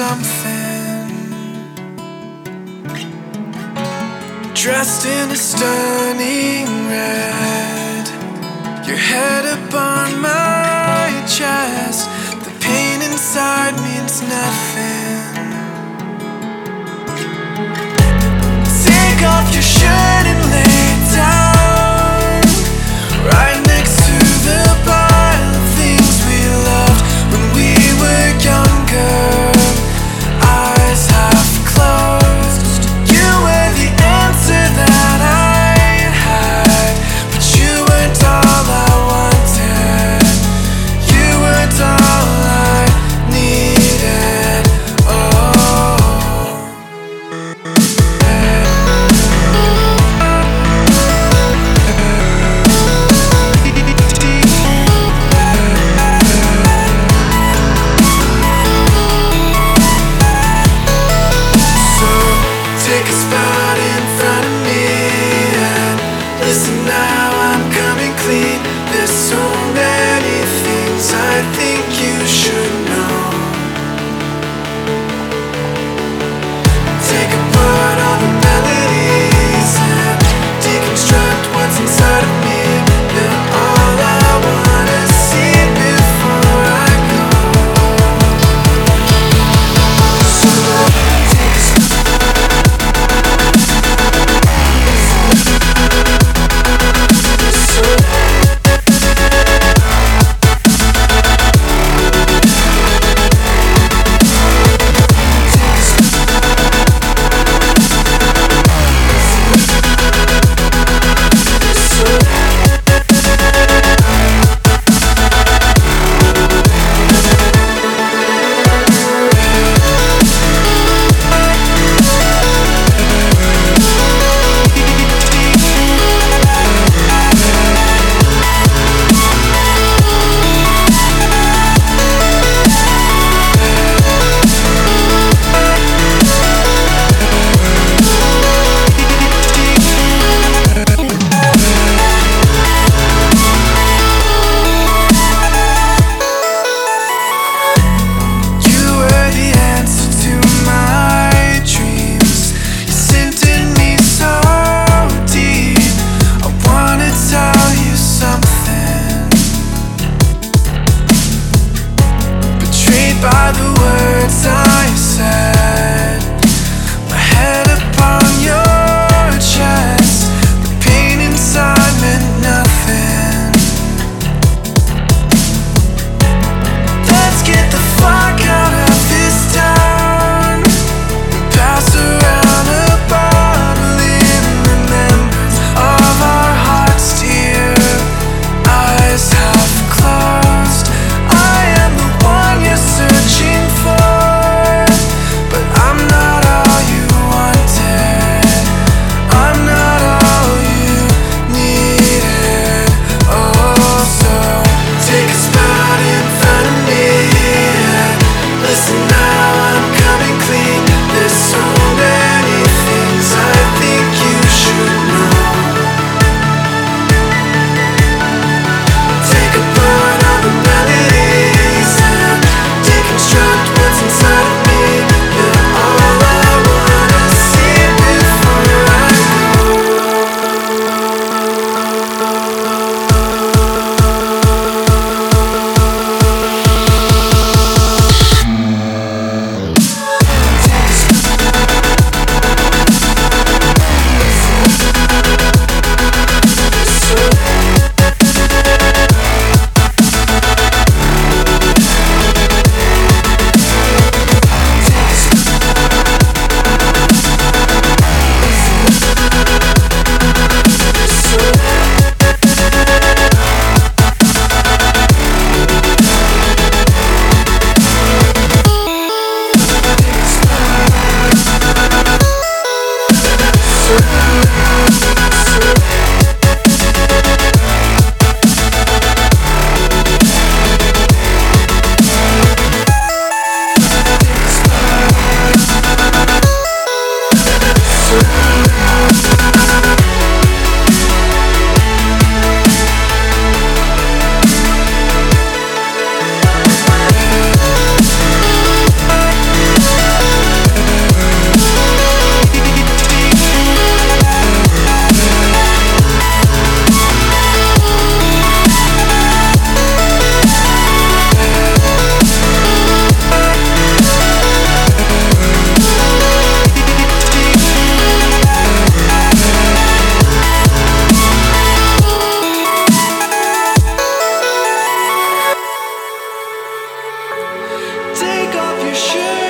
something. Dressed in a stunning red, your head upon my chest. The pain inside means nothing. outside. Take off your shirt.